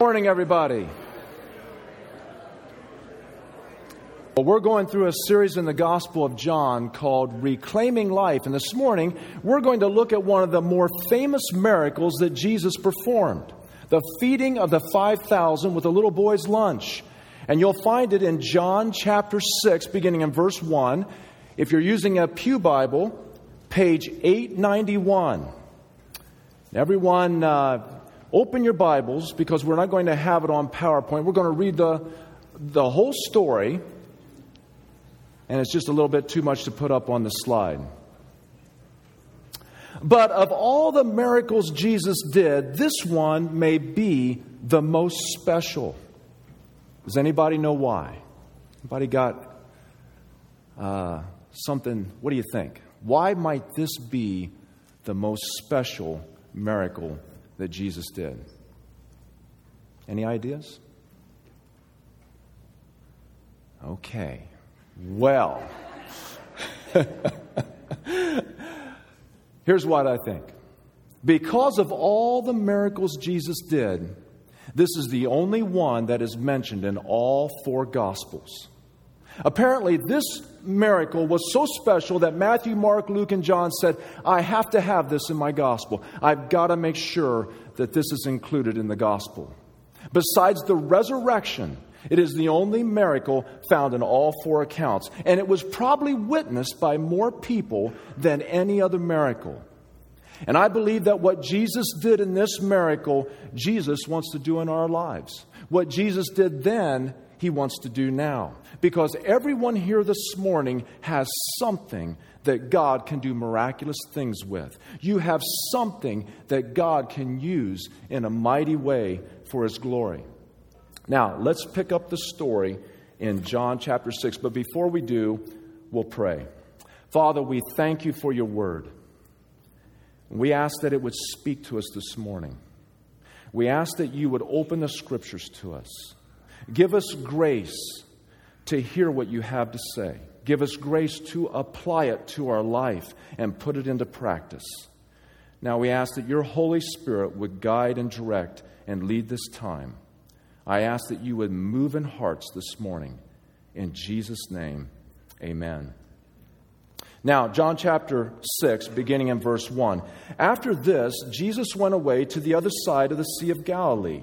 Morning, everybody. Well, we're going through a series in the Gospel of John called Reclaiming Life. And this morning, we're going to look at one of the more famous miracles that Jesus performed the feeding of the 5,000 with a little boy's lunch. And you'll find it in John chapter 6, beginning in verse 1. If you're using a Pew Bible, page 891. Everyone, uh, Open your Bibles because we're not going to have it on PowerPoint. We're going to read the, the whole story, and it's just a little bit too much to put up on the slide. But of all the miracles Jesus did, this one may be the most special. Does anybody know why? Anybody got uh, something? What do you think? Why might this be the most special miracle that Jesus did. Any ideas? Okay. Well, here's what I think. Because of all the miracles Jesus did, this is the only one that is mentioned in all four Gospels. Apparently, this miracle was so special that Matthew, Mark, Luke, and John said, I have to have this in my gospel. I've got to make sure that this is included in the gospel. Besides the resurrection, it is the only miracle found in all four accounts, and it was probably witnessed by more people than any other miracle. And I believe that what Jesus did in this miracle, Jesus wants to do in our lives. What Jesus did then, he wants to do now. Because everyone here this morning has something that God can do miraculous things with. You have something that God can use in a mighty way for His glory. Now, let's pick up the story in John chapter 6. But before we do, we'll pray. Father, we thank you for your word. We ask that it would speak to us this morning. We ask that you would open the scriptures to us. Give us grace to hear what you have to say. Give us grace to apply it to our life and put it into practice. Now we ask that your Holy Spirit would guide and direct and lead this time. I ask that you would move in hearts this morning. In Jesus' name, amen. Now, John chapter 6, beginning in verse 1. After this, Jesus went away to the other side of the Sea of Galilee,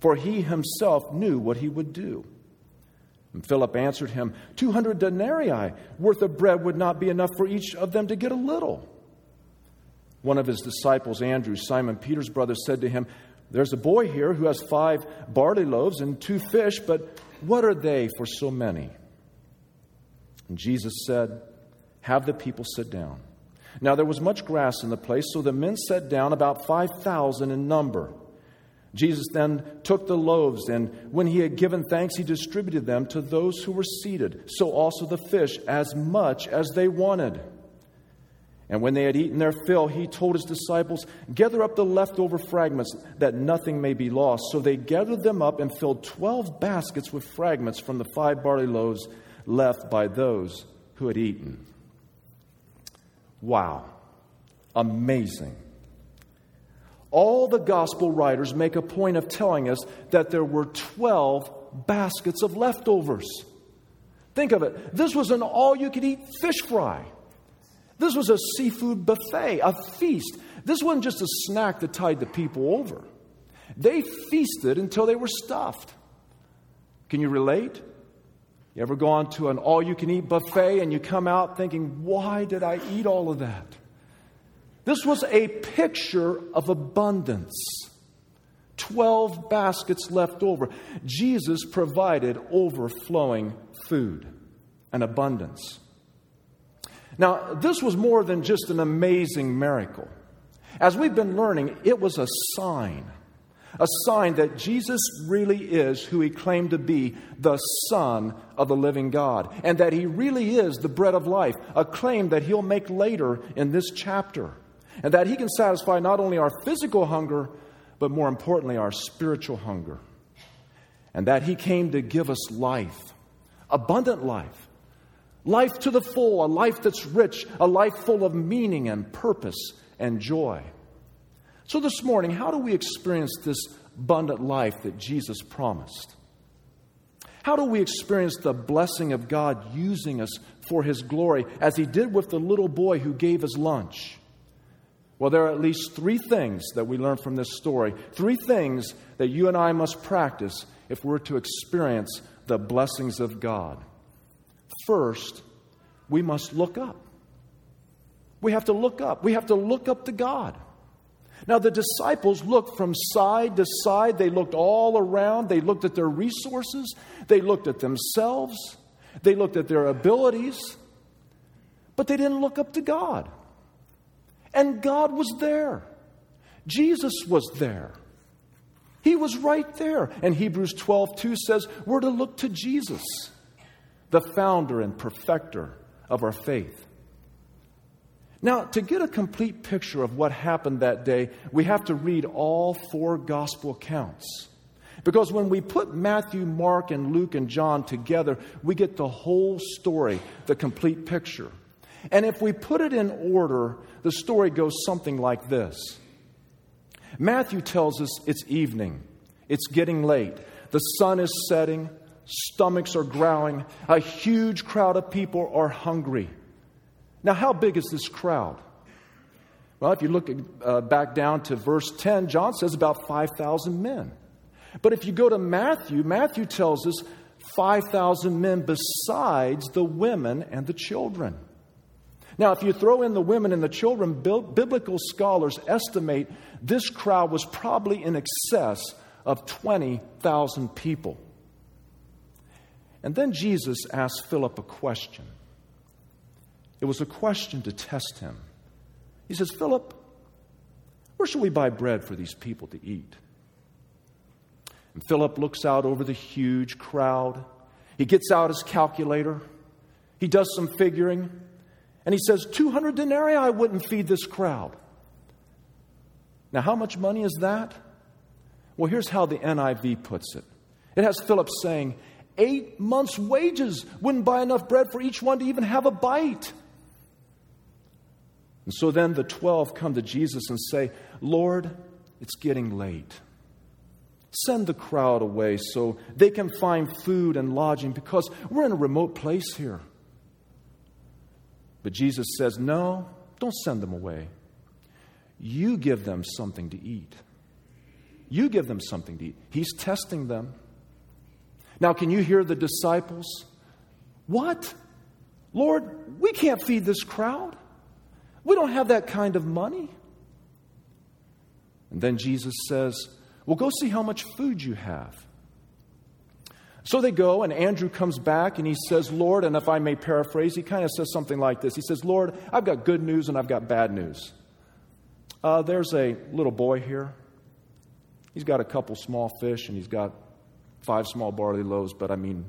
for he himself knew what he would do. And Philip answered him, 200 denarii worth of bread would not be enough for each of them to get a little. One of his disciples, Andrew, Simon Peter's brother, said to him, There's a boy here who has five barley loaves and two fish, but what are they for so many? And Jesus said, Have the people sit down. Now there was much grass in the place, so the men sat down, about 5,000 in number. Jesus then took the loaves, and when he had given thanks, he distributed them to those who were seated, so also the fish, as much as they wanted. And when they had eaten their fill, he told his disciples, Gather up the leftover fragments, that nothing may be lost. So they gathered them up and filled twelve baskets with fragments from the five barley loaves left by those who had eaten. Wow. Amazing all the gospel writers make a point of telling us that there were 12 baskets of leftovers. Think of it. This was an all you could eat fish fry. This was a seafood buffet, a feast. This wasn't just a snack that tied the people over. They feasted until they were stuffed. Can you relate? You ever gone to an all you can eat buffet and you come out thinking, why did I eat all of that? This was a picture of abundance. 12 baskets left over. Jesus provided overflowing food and abundance. Now, this was more than just an amazing miracle. As we've been learning, it was a sign, a sign that Jesus really is who he claimed to be, the Son of the living God, and that he really is the bread of life, a claim that he'll make later in this chapter, and that he can satisfy not only our physical hunger, but more importantly, our spiritual hunger, and that he came to give us life, abundant life, life to the full, a life that's rich, a life full of meaning and purpose and joy. So, this morning, how do we experience this abundant life that Jesus promised? How do we experience the blessing of God using us for His glory, as He did with the little boy who gave His lunch? Well, there are at least three things that we learn from this story. Three things that you and I must practice if we're to experience the blessings of God. First, we must look up. We have to look up. We have to look up to God. Now, the disciples looked from side to side. They looked all around. They looked at their resources. They looked at themselves. They looked at their abilities. But they didn't look up to God. And God was there. Jesus was there. He was right there. And Hebrews 12, 2 says, We're to look to Jesus, the founder and perfecter of our faith. Now, to get a complete picture of what happened that day, we have to read all four gospel accounts. Because when we put Matthew, Mark, and Luke and John together, we get the whole story, the complete picture. And if we put it in order, the story goes something like this Matthew tells us it's evening, it's getting late, the sun is setting, stomachs are growling, a huge crowd of people are hungry. Now, how big is this crowd? Well, if you look uh, back down to verse 10, John says about 5,000 men. But if you go to Matthew, Matthew tells us 5,000 men besides the women and the children. Now, if you throw in the women and the children, biblical scholars estimate this crowd was probably in excess of 20,000 people. And then Jesus asked Philip a question. It was a question to test him. He says, Philip, where should we buy bread for these people to eat? And Philip looks out over the huge crowd. He gets out his calculator. He does some figuring. And he says, 200 denarii, I wouldn't feed this crowd. Now, how much money is that? Well, here's how the NIV puts it it has Philip saying, Eight months' wages wouldn't buy enough bread for each one to even have a bite. And so then the 12 come to Jesus and say, Lord, it's getting late. Send the crowd away so they can find food and lodging because we're in a remote place here. But Jesus says, No, don't send them away. You give them something to eat. You give them something to eat. He's testing them. Now, can you hear the disciples? What? Lord, we can't feed this crowd. We don't have that kind of money. And then Jesus says, Well, go see how much food you have. So they go, and Andrew comes back and he says, Lord, and if I may paraphrase, he kind of says something like this He says, Lord, I've got good news and I've got bad news. Uh, there's a little boy here. He's got a couple small fish and he's got five small barley loaves, but I mean,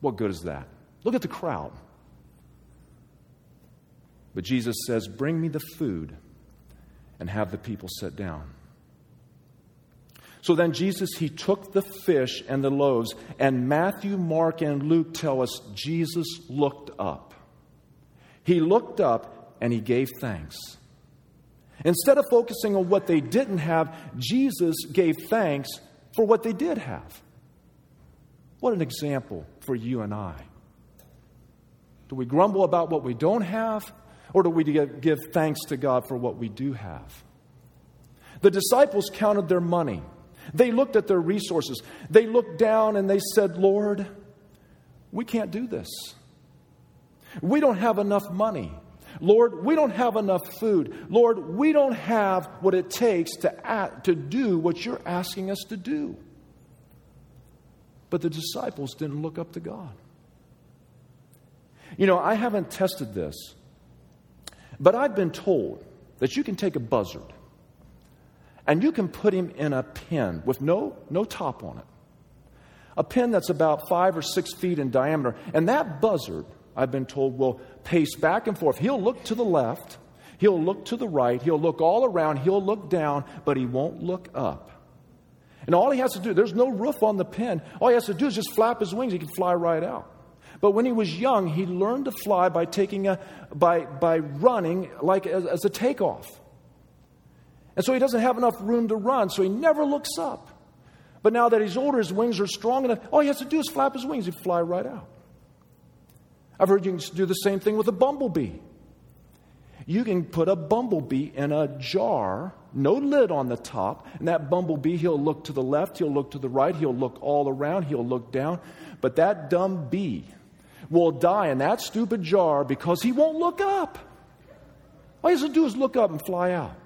what good is that? Look at the crowd. But Jesus says, Bring me the food and have the people sit down. So then Jesus, he took the fish and the loaves, and Matthew, Mark, and Luke tell us Jesus looked up. He looked up and he gave thanks. Instead of focusing on what they didn't have, Jesus gave thanks for what they did have. What an example for you and I. Do we grumble about what we don't have? Or do we give thanks to God for what we do have? The disciples counted their money. They looked at their resources. They looked down and they said, Lord, we can't do this. We don't have enough money. Lord, we don't have enough food. Lord, we don't have what it takes to, act, to do what you're asking us to do. But the disciples didn't look up to God. You know, I haven't tested this, but I've been told that you can take a buzzard and you can put him in a pen with no, no top on it. A pen that's about five or six feet in diameter. And that buzzard, I've been told, will pace back and forth. He'll look to the left, he'll look to the right, he'll look all around, he'll look down, but he won't look up. And all he has to do, there's no roof on the pen. All he has to do is just flap his wings. He can fly right out. But when he was young, he learned to fly by taking a, by, by running like as, as a takeoff. And so he doesn't have enough room to run, so he never looks up. But now that he's older, his wings are strong enough. All he has to do is flap his wings, he'd fly right out. I've heard you can do the same thing with a bumblebee. You can put a bumblebee in a jar, no lid on the top, and that bumblebee, he'll look to the left, he'll look to the right, he'll look all around, he'll look down. But that dumb bee will die in that stupid jar because he won't look up. All he has to do is look up and fly out.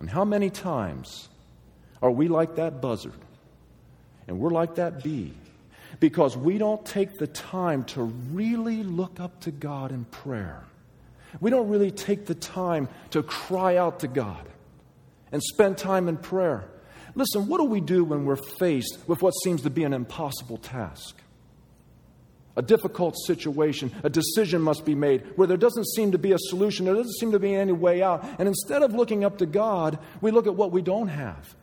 And how many times are we like that buzzard? And we're like that bee because we don't take the time to really look up to God in prayer. We don't really take the time to cry out to God and spend time in prayer. Listen, what do we do when we're faced with what seems to be an impossible task? A difficult situation, a decision must be made where there doesn't seem to be a solution, there doesn't seem to be any way out. And instead of looking up to God, we look at what we don't have.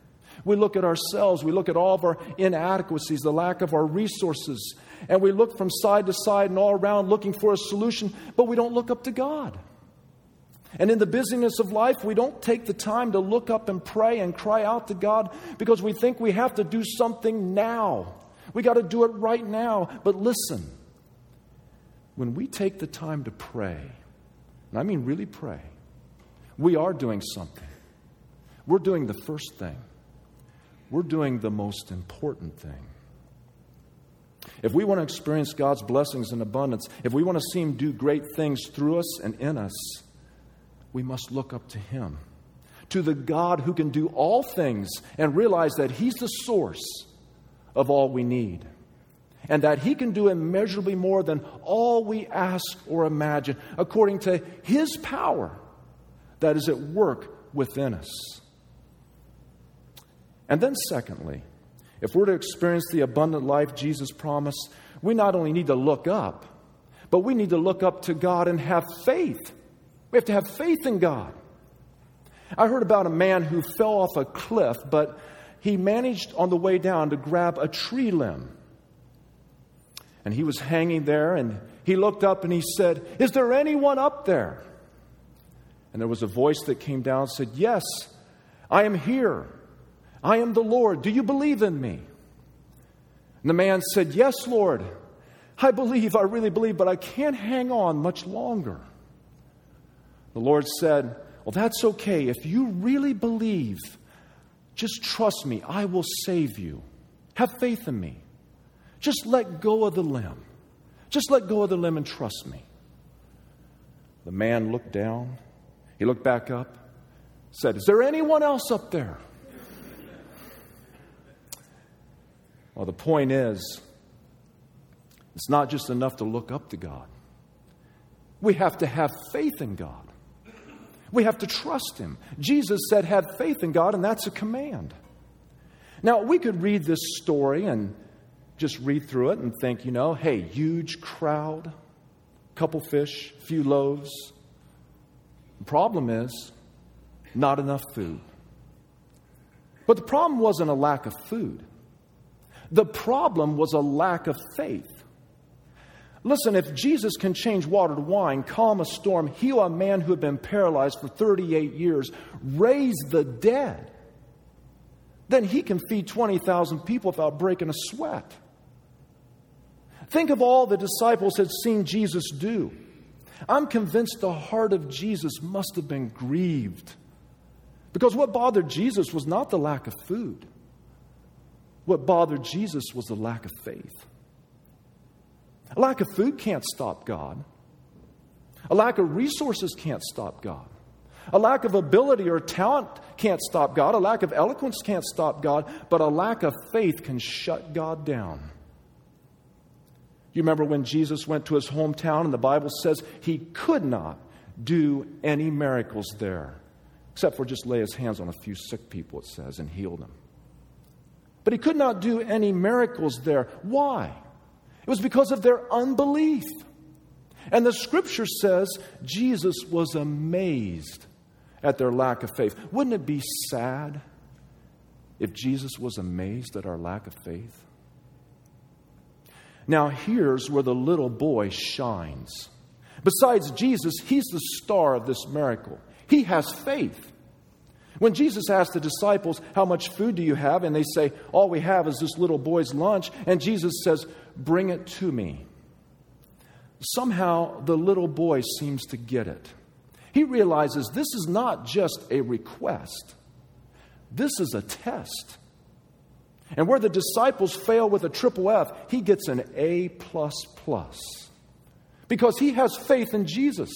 We look at ourselves, we look at all of our inadequacies, the lack of our resources, and we look from side to side and all around looking for a solution, but we don't look up to God. And in the busyness of life, we don't take the time to look up and pray and cry out to God because we think we have to do something now. We got to do it right now. But listen, when we take the time to pray, and I mean really pray, we are doing something. We're doing the first thing, we're doing the most important thing. If we want to experience God's blessings in abundance, if we want to see Him do great things through us and in us, we must look up to Him, to the God who can do all things, and realize that He's the source of all we need, and that He can do immeasurably more than all we ask or imagine, according to His power that is at work within us. And then, secondly, if we're to experience the abundant life Jesus promised, we not only need to look up, but we need to look up to God and have faith we have to have faith in God. I heard about a man who fell off a cliff, but he managed on the way down to grab a tree limb. And he was hanging there, and he looked up and he said, Is there anyone up there? And there was a voice that came down and said, Yes, I am here. I am the Lord. Do you believe in me? And the man said, Yes, Lord. I believe, I really believe, but I can't hang on much longer. The Lord said, Well, that's okay. If you really believe, just trust me. I will save you. Have faith in me. Just let go of the limb. Just let go of the limb and trust me. The man looked down. He looked back up, said, Is there anyone else up there? Well, the point is, it's not just enough to look up to God. We have to have faith in God. We have to trust Him. Jesus said, Have faith in God, and that's a command. Now, we could read this story and just read through it and think, you know, hey, huge crowd, couple fish, few loaves. The problem is, not enough food. But the problem wasn't a lack of food, the problem was a lack of faith. Listen, if Jesus can change water to wine, calm a storm, heal a man who had been paralyzed for 38 years, raise the dead, then he can feed 20,000 people without breaking a sweat. Think of all the disciples had seen Jesus do. I'm convinced the heart of Jesus must have been grieved. Because what bothered Jesus was not the lack of food, what bothered Jesus was the lack of faith. A lack of food can't stop God. A lack of resources can't stop God. A lack of ability or talent can't stop God. A lack of eloquence can't stop God. But a lack of faith can shut God down. You remember when Jesus went to his hometown, and the Bible says he could not do any miracles there except for just lay his hands on a few sick people, it says, and heal them. But he could not do any miracles there. Why? It was because of their unbelief. And the scripture says Jesus was amazed at their lack of faith. Wouldn't it be sad if Jesus was amazed at our lack of faith? Now, here's where the little boy shines. Besides Jesus, he's the star of this miracle. He has faith. When Jesus asked the disciples, How much food do you have? and they say, All we have is this little boy's lunch, and Jesus says, Bring it to me. Somehow the little boy seems to get it. He realizes this is not just a request, this is a test. And where the disciples fail with a triple F, he gets an A plus plus. Because he has faith in Jesus.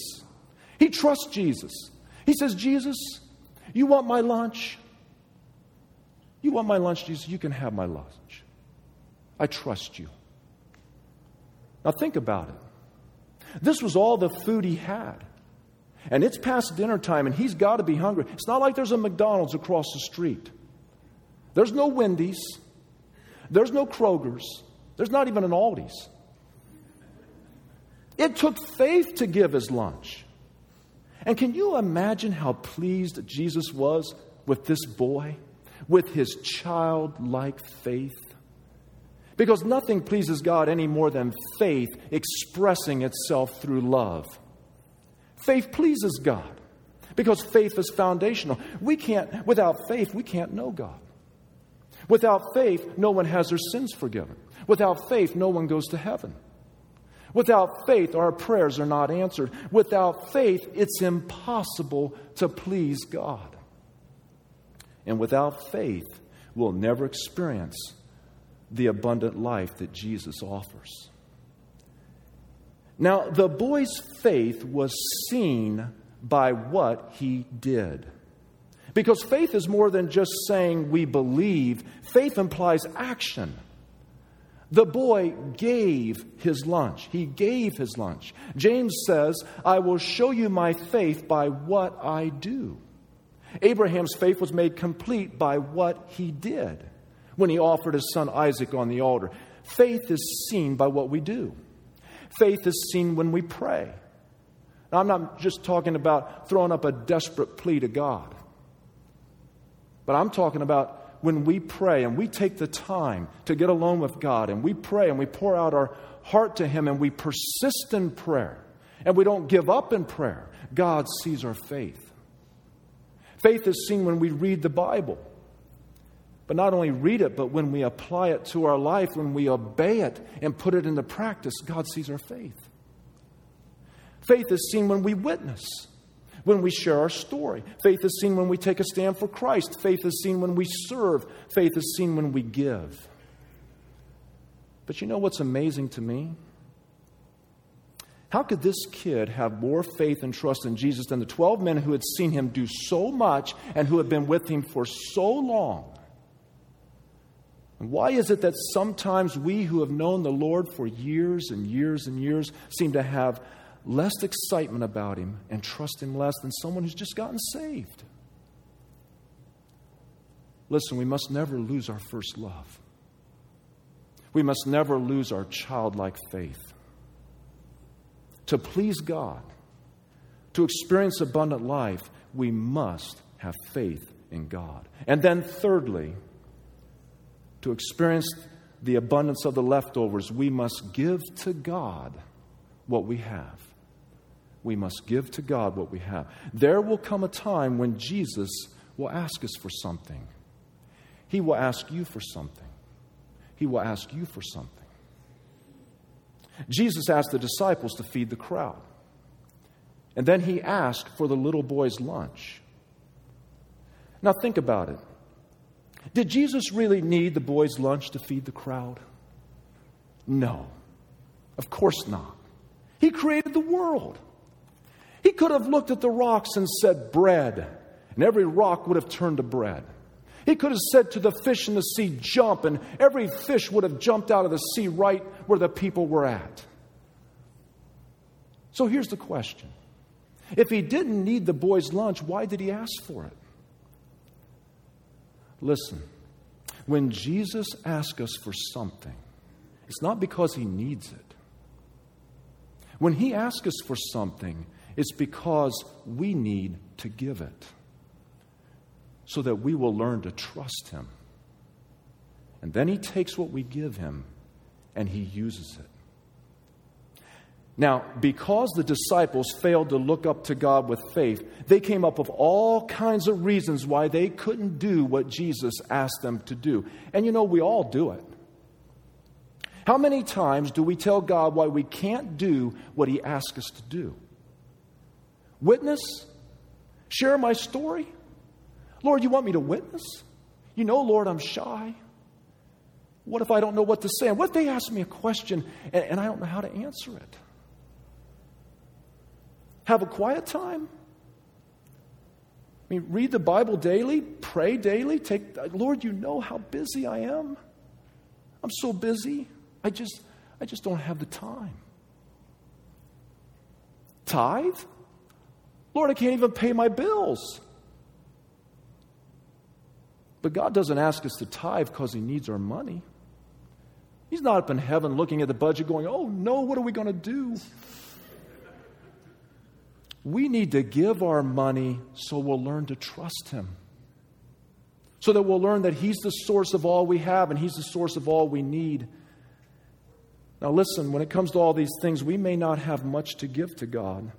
He trusts Jesus. He says, Jesus, you want my lunch? You want my lunch, Jesus? You can have my lunch. I trust you. Now think about it. This was all the food he had. And it's past dinner time, and he's got to be hungry. It's not like there's a McDonald's across the street. There's no Wendy's. There's no Kroger's. There's not even an Aldi's. It took faith to give his lunch. And can you imagine how pleased Jesus was with this boy, with his childlike faith? Because nothing pleases God any more than faith expressing itself through love. Faith pleases God because faith is foundational. We can't, without faith, we can't know God. Without faith, no one has their sins forgiven. Without faith, no one goes to heaven. Without faith, our prayers are not answered. Without faith, it's impossible to please God. And without faith, we'll never experience the abundant life that Jesus offers. Now, the boy's faith was seen by what he did. Because faith is more than just saying we believe, faith implies action. The boy gave his lunch. He gave his lunch. James says, I will show you my faith by what I do. Abraham's faith was made complete by what he did when he offered his son Isaac on the altar. Faith is seen by what we do, faith is seen when we pray. Now, I'm not just talking about throwing up a desperate plea to God, but I'm talking about when we pray and we take the time to get alone with God and we pray and we pour out our heart to Him and we persist in prayer and we don't give up in prayer, God sees our faith. Faith is seen when we read the Bible. But not only read it, but when we apply it to our life, when we obey it and put it into practice, God sees our faith. Faith is seen when we witness when we share our story. Faith is seen when we take a stand for Christ. Faith is seen when we serve. Faith is seen when we give. But you know what's amazing to me? How could this kid have more faith and trust in Jesus than the 12 men who had seen him do so much and who had been with him for so long? And why is it that sometimes we who have known the Lord for years and years and years seem to have less excitement about him and trust him less than someone who's just gotten saved. Listen, we must never lose our first love. We must never lose our childlike faith. To please God, to experience abundant life, we must have faith in God. And then, thirdly, to experience the abundance of the leftovers, we must give to God what we have we must give to God what we have. There will come a time when Jesus will ask us for something. He will ask you for something. He will ask you for something. Jesus asked the disciples to feed the crowd. And then he asked for the little boy's lunch. Now, think about it. Did Jesus really need the boy's lunch to feed the crowd? No, of course not. He created the world. He could have looked at the rocks and said, Bread, and every rock would have turned to bread. He could have said to the fish in the sea, Jump, and every fish would have jumped out of the sea right where the people were at. So here's the question If he didn't need the boy's lunch, why did he ask for it? Listen, when Jesus asks us for something, it's not because he needs it. When he asks us for something, it's because we need to give it so that we will learn to trust him. And then he takes what we give him and he uses it. Now, because the disciples failed to look up to God with faith, they came up with all kinds of reasons why they couldn't do what Jesus asked them to do. And you know, we all do it. How many times do we tell God why we can't do what He asks us to do? Witness? Share my story? Lord, you want me to witness? You know, Lord, I'm shy. What if I don't know what to say? And what if they ask me a question and, and I don't know how to answer it? Have a quiet time. I mean, read the Bible daily, pray daily. Take, Lord, you know how busy I am. I'm so busy. I just, I just don't have the time. Tithe? Lord, I can't even pay my bills. But God doesn't ask us to tithe because He needs our money. He's not up in heaven looking at the budget going, oh no, what are we going to do? We need to give our money so we'll learn to trust Him. So that we'll learn that He's the source of all we have and He's the source of all we need. Now, listen, when it comes to all these things, we may not have much to give to God,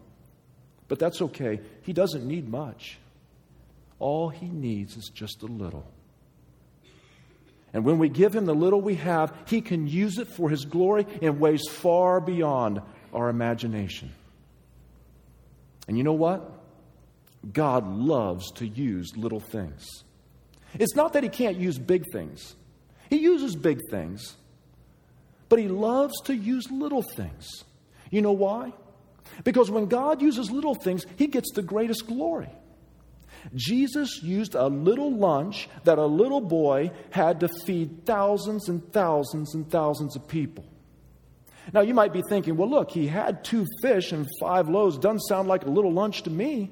but that's okay. He doesn't need much. All He needs is just a little. And when we give Him the little we have, He can use it for His glory in ways far beyond our imagination. And you know what? God loves to use little things. It's not that He can't use big things, He uses big things, but He loves to use little things. You know why? Because when God uses little things, He gets the greatest glory. Jesus used a little lunch that a little boy had to feed thousands and thousands and thousands of people. Now, you might be thinking, well, look, he had two fish and five loaves. Doesn't sound like a little lunch to me.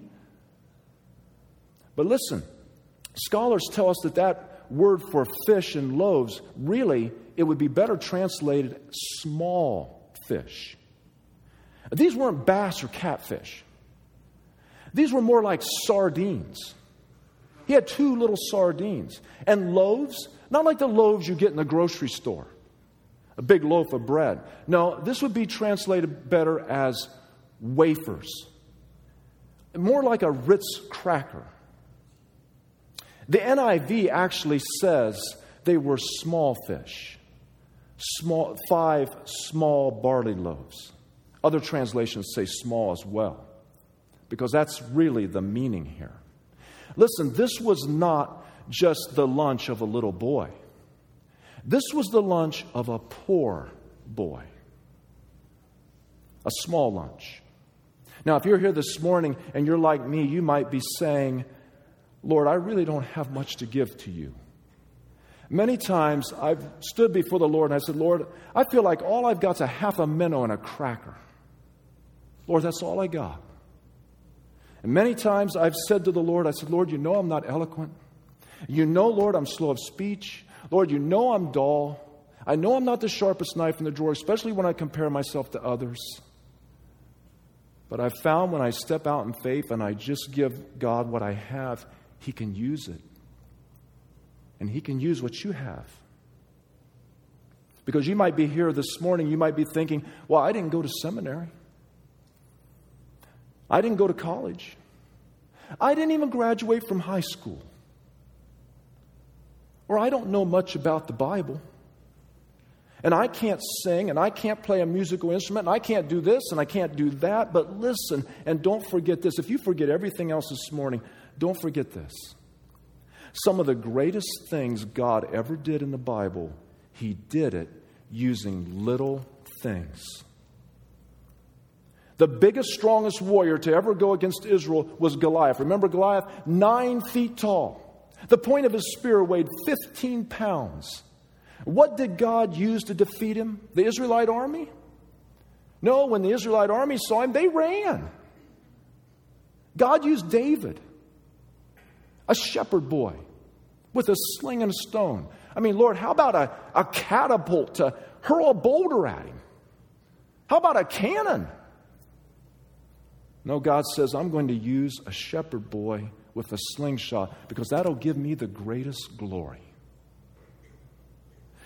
But listen, scholars tell us that that word for fish and loaves, really, it would be better translated small fish. These weren't bass or catfish, these were more like sardines. He had two little sardines and loaves, not like the loaves you get in the grocery store a big loaf of bread. No, this would be translated better as wafers, more like a Ritz cracker. The NIV actually says they were small fish, small, five small barley loaves. Other translations say small as well, because that's really the meaning here. Listen, this was not just the lunch of a little boy. This was the lunch of a poor boy, a small lunch. Now, if you're here this morning and you're like me, you might be saying, Lord, I really don't have much to give to you. Many times I've stood before the Lord and I said, Lord, I feel like all I've got is a half a minnow and a cracker. Lord, that's all I got. And many times I've said to the Lord, I said, Lord, you know I'm not eloquent. You know, Lord, I'm slow of speech. Lord, you know I'm dull. I know I'm not the sharpest knife in the drawer, especially when I compare myself to others. But I've found when I step out in faith and I just give God what I have, He can use it. And He can use what you have. Because you might be here this morning, you might be thinking, well, I didn't go to seminary. I didn't go to college. I didn't even graduate from high school. Or I don't know much about the Bible. And I can't sing, and I can't play a musical instrument, and I can't do this, and I can't do that. But listen, and don't forget this. If you forget everything else this morning, don't forget this. Some of the greatest things God ever did in the Bible, He did it using little things. The biggest, strongest warrior to ever go against Israel was Goliath. Remember Goliath? Nine feet tall. The point of his spear weighed 15 pounds. What did God use to defeat him? The Israelite army? No, when the Israelite army saw him, they ran. God used David, a shepherd boy, with a sling and a stone. I mean, Lord, how about a, a catapult to hurl a boulder at him? How about a cannon? No, God says, I'm going to use a shepherd boy with a slingshot because that'll give me the greatest glory.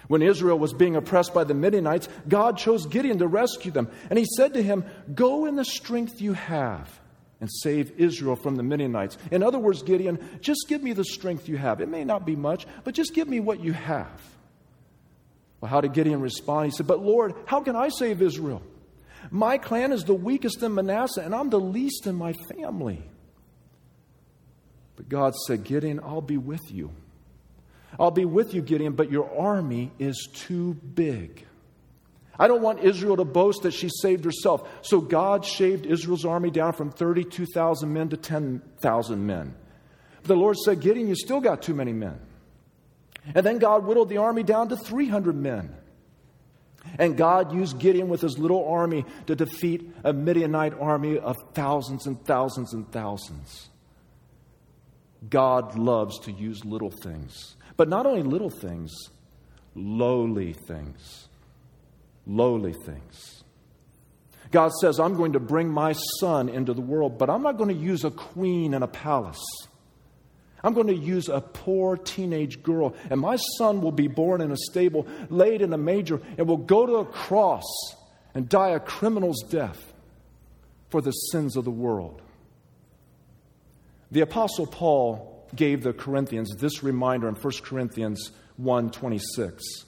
When Israel was being oppressed by the Midianites, God chose Gideon to rescue them. And he said to him, Go in the strength you have and save Israel from the Midianites. In other words, Gideon, just give me the strength you have. It may not be much, but just give me what you have. Well, how did Gideon respond? He said, But Lord, how can I save Israel? My clan is the weakest in Manasseh, and I'm the least in my family. But God said, Gideon, I'll be with you. I'll be with you, Gideon, but your army is too big. I don't want Israel to boast that she saved herself. So God shaved Israel's army down from 32,000 men to 10,000 men. But the Lord said, Gideon, you still got too many men. And then God whittled the army down to 300 men. And God used Gideon with his little army to defeat a Midianite army of thousands and thousands and thousands. God loves to use little things. But not only little things, lowly things. Lowly things. God says, I'm going to bring my son into the world, but I'm not going to use a queen in a palace. I'm going to use a poor teenage girl, and my son will be born in a stable, laid in a manger, and will go to a cross and die a criminal's death for the sins of the world. The apostle Paul gave the Corinthians this reminder in 1 Corinthians 1:26.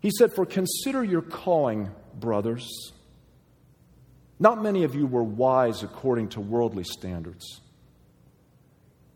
He said, "For consider your calling, brothers. Not many of you were wise according to worldly standards."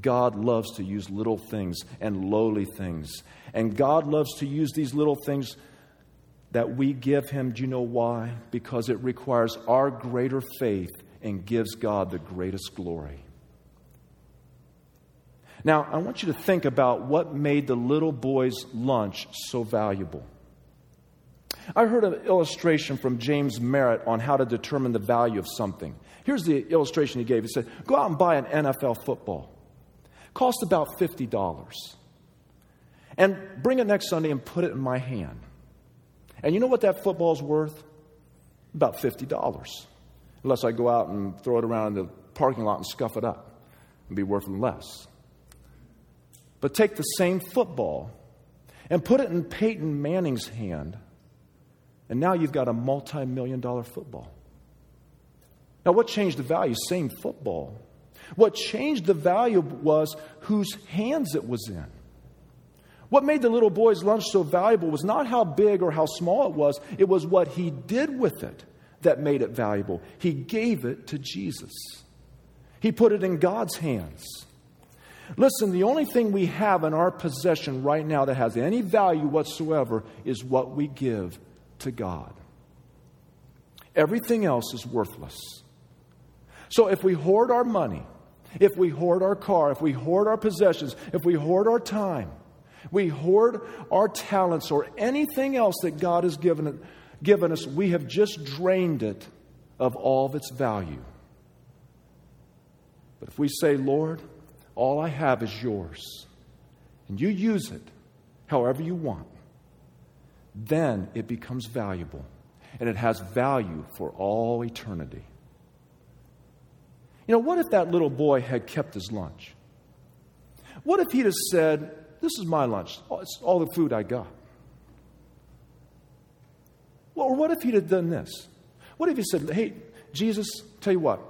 God loves to use little things and lowly things. And God loves to use these little things that we give Him. Do you know why? Because it requires our greater faith and gives God the greatest glory. Now, I want you to think about what made the little boy's lunch so valuable. I heard an illustration from James Merritt on how to determine the value of something. Here's the illustration he gave. He said, Go out and buy an NFL football. Cost about $50. And bring it next Sunday and put it in my hand. And you know what that football is worth? About $50. Unless I go out and throw it around in the parking lot and scuff it up. and be worth less. But take the same football and put it in Peyton Manning's hand, and now you've got a multi million dollar football. Now, what changed the value? Same football. What changed the value was whose hands it was in. What made the little boy's lunch so valuable was not how big or how small it was, it was what he did with it that made it valuable. He gave it to Jesus, he put it in God's hands. Listen, the only thing we have in our possession right now that has any value whatsoever is what we give to God. Everything else is worthless. So if we hoard our money, if we hoard our car, if we hoard our possessions, if we hoard our time, we hoard our talents or anything else that God has given, given us, we have just drained it of all of its value. But if we say, Lord, all I have is yours, and you use it however you want, then it becomes valuable, and it has value for all eternity. You know, what if that little boy had kept his lunch? What if he'd have said, This is my lunch, it's all the food I got? Or what if he'd have done this? What if he said, Hey, Jesus, tell you what,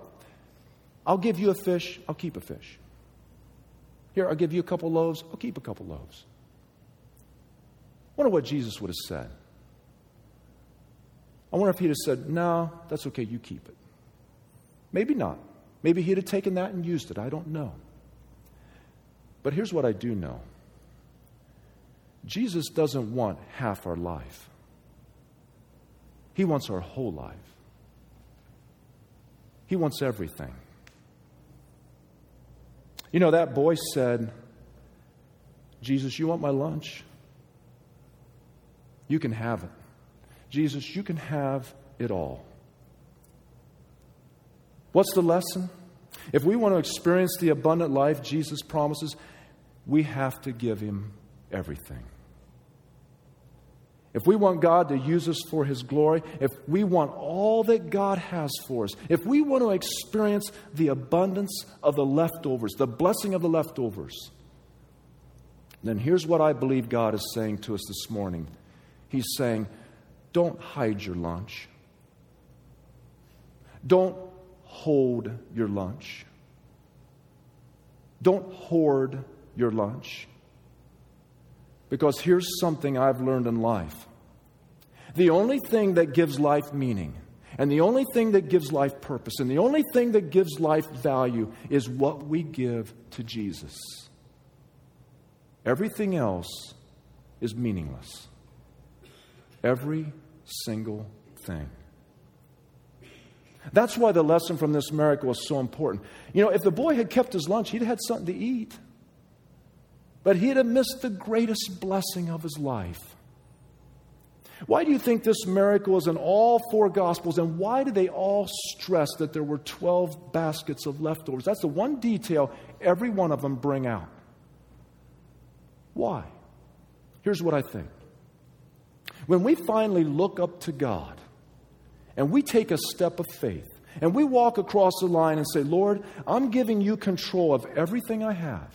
I'll give you a fish, I'll keep a fish. Here, I'll give you a couple loaves, I'll keep a couple loaves. I wonder what Jesus would have said. I wonder if he'd have said, No, that's okay, you keep it. Maybe not. Maybe he'd have taken that and used it. I don't know. But here's what I do know Jesus doesn't want half our life, He wants our whole life. He wants everything. You know, that boy said, Jesus, you want my lunch? You can have it. Jesus, you can have it all. What's the lesson? If we want to experience the abundant life Jesus promises, we have to give Him everything. If we want God to use us for His glory, if we want all that God has for us, if we want to experience the abundance of the leftovers, the blessing of the leftovers, then here's what I believe God is saying to us this morning He's saying, don't hide your lunch. Don't hold your lunch. Don't hoard your lunch. Because here's something I've learned in life the only thing that gives life meaning, and the only thing that gives life purpose, and the only thing that gives life value is what we give to Jesus. Everything else is meaningless. Every single thing. That's why the lesson from this miracle is so important. You know, if the boy had kept his lunch, he'd have had something to eat. But he'd have missed the greatest blessing of his life. Why do you think this miracle is in all four Gospels, and why do they all stress that there were 12 baskets of leftovers? That's the one detail every one of them bring out. Why? Here's what I think. When we finally look up to God and we take a step of faith and we walk across the line and say, Lord, I'm giving you control of everything I have.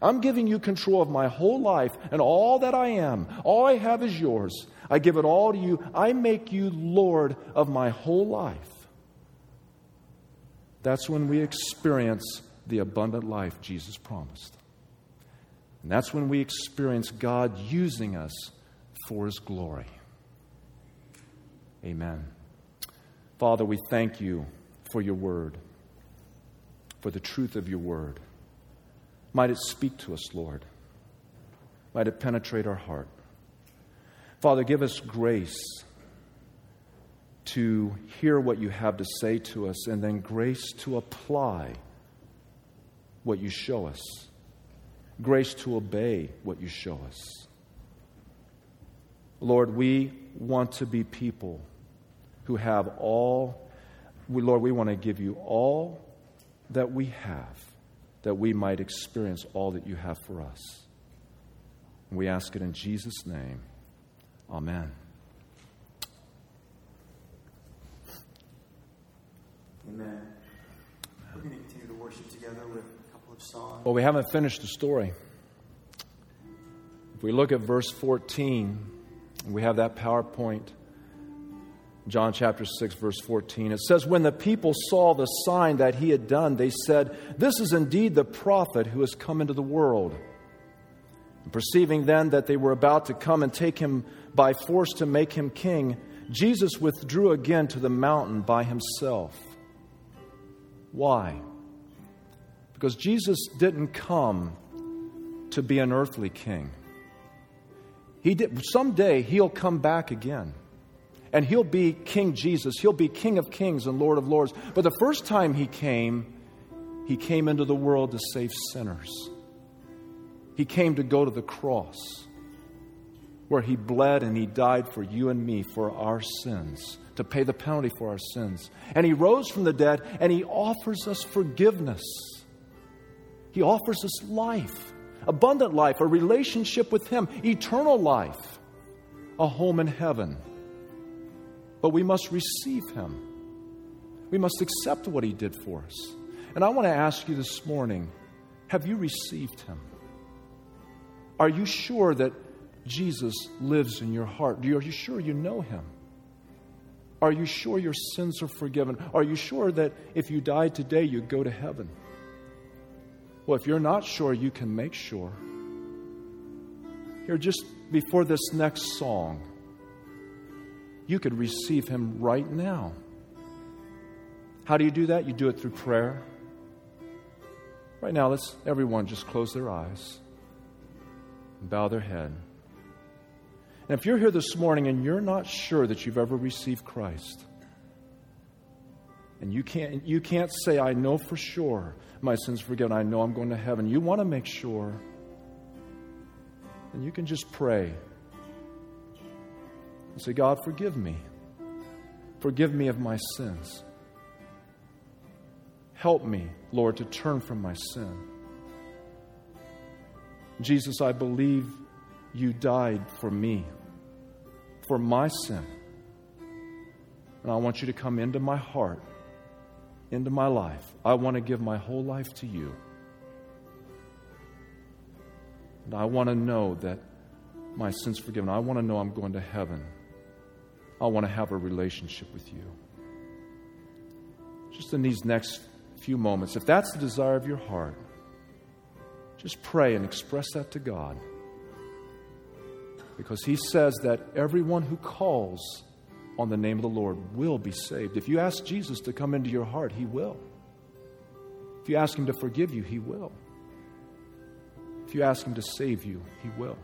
I'm giving you control of my whole life and all that I am. All I have is yours. I give it all to you. I make you Lord of my whole life. That's when we experience the abundant life Jesus promised. And that's when we experience God using us for his glory. Amen. Father, we thank you for your word, for the truth of your word. Might it speak to us, Lord. Might it penetrate our heart. Father, give us grace to hear what you have to say to us and then grace to apply what you show us, grace to obey what you show us. Lord, we want to be people who have all, we, Lord, we want to give you all that we have, that we might experience all that you have for us. And we ask it in Jesus' name. Amen. Amen. We're going to continue to worship together with a couple of songs. Well, we haven't finished the story. If we look at verse 14, we have that PowerPoint. John chapter 6, verse 14. It says, When the people saw the sign that he had done, they said, This is indeed the prophet who has come into the world. And perceiving then that they were about to come and take him by force to make him king, Jesus withdrew again to the mountain by himself. Why? Because Jesus didn't come to be an earthly king. He did, someday he'll come back again. And he'll be King Jesus. He'll be King of kings and Lord of lords. But the first time he came, he came into the world to save sinners. He came to go to the cross where he bled and he died for you and me for our sins, to pay the penalty for our sins. And he rose from the dead and he offers us forgiveness. He offers us life abundant life, a relationship with Him, eternal life, a home in heaven. But we must receive Him. We must accept what He did for us. And I want to ask you this morning have you received Him? Are you sure that Jesus lives in your heart? Are you sure you know Him? Are you sure your sins are forgiven? Are you sure that if you die today, you'd go to heaven? Well, if you're not sure, you can make sure. Here, just before this next song, you could receive Him right now. How do you do that? You do it through prayer. Right now, let's everyone just close their eyes and bow their head. And if you're here this morning and you're not sure that you've ever received Christ, and you can't, you can't say, I know for sure my sins forgiven, I know I'm going to heaven, you want to make sure, and you can just pray and say, God, forgive me. Forgive me of my sins. Help me, Lord, to turn from my sin. Jesus, I believe you died for me, for my sin. And I want you to come into my heart, into my life. I want to give my whole life to you. And I want to know that my sins forgiven. I want to know I'm going to heaven. I want to have a relationship with you. Just in these next few moments, if that's the desire of your heart, just pray and express that to God. Because He says that everyone who calls on the name of the Lord will be saved. If you ask Jesus to come into your heart, He will. If you ask Him to forgive you, He will. If you ask Him to save you, He will.